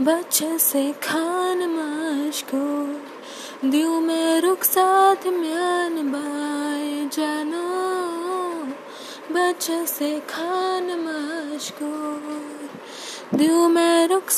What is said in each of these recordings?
बच्चे से खान को। दियो में रुख साथ म्यान बाय जानो। बच्चे से खान को। दियो में रुख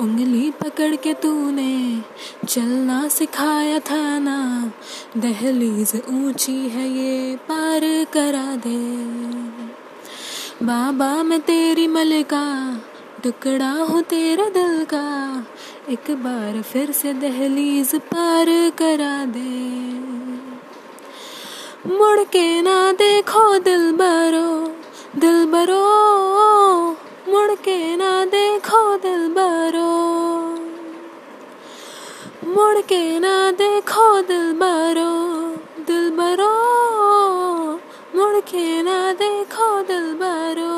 उंगली पकड़ के तूने चलना सिखाया था ना। दहलीज ऊँची है ये, पार करा दे। बाबा, मैं तेरी मलिका, टुकड़ा हूँ तेरे दिल का। एक बार फिर से दहलीज पार करा दे। मुड़ के ना देखो दिल बरो दिल बरो। मुड़ के ना देखो दिल बरो। मुड़ के ना देखो दिल बरो दिल बरो मुड़ के ना देखो दिल बरो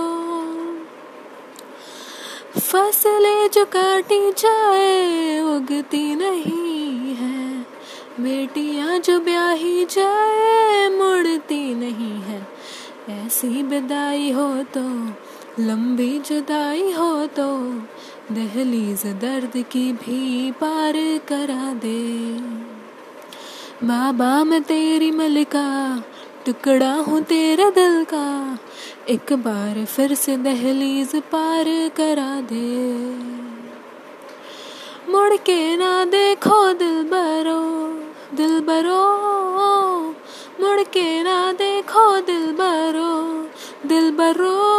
फ़सलें जो काटी जाए, उगती नहीं है। बेटियाँ जो ब्याही जाए, मुड़ती नहीं है। ऐसी विदाई हो तो लंबी जुदाई हो तो दहलीज दर्द की भी पार करा दे। बाबा मैं तेरी मलिका टुकड़ा हूँ तेरे दिल का। एक बार फिर से दहलीज पार करा दे। मुड़ के ना देखो दिल बरो दिल बरो। मुड़ के ना देखो दिल बरो दिल बरो।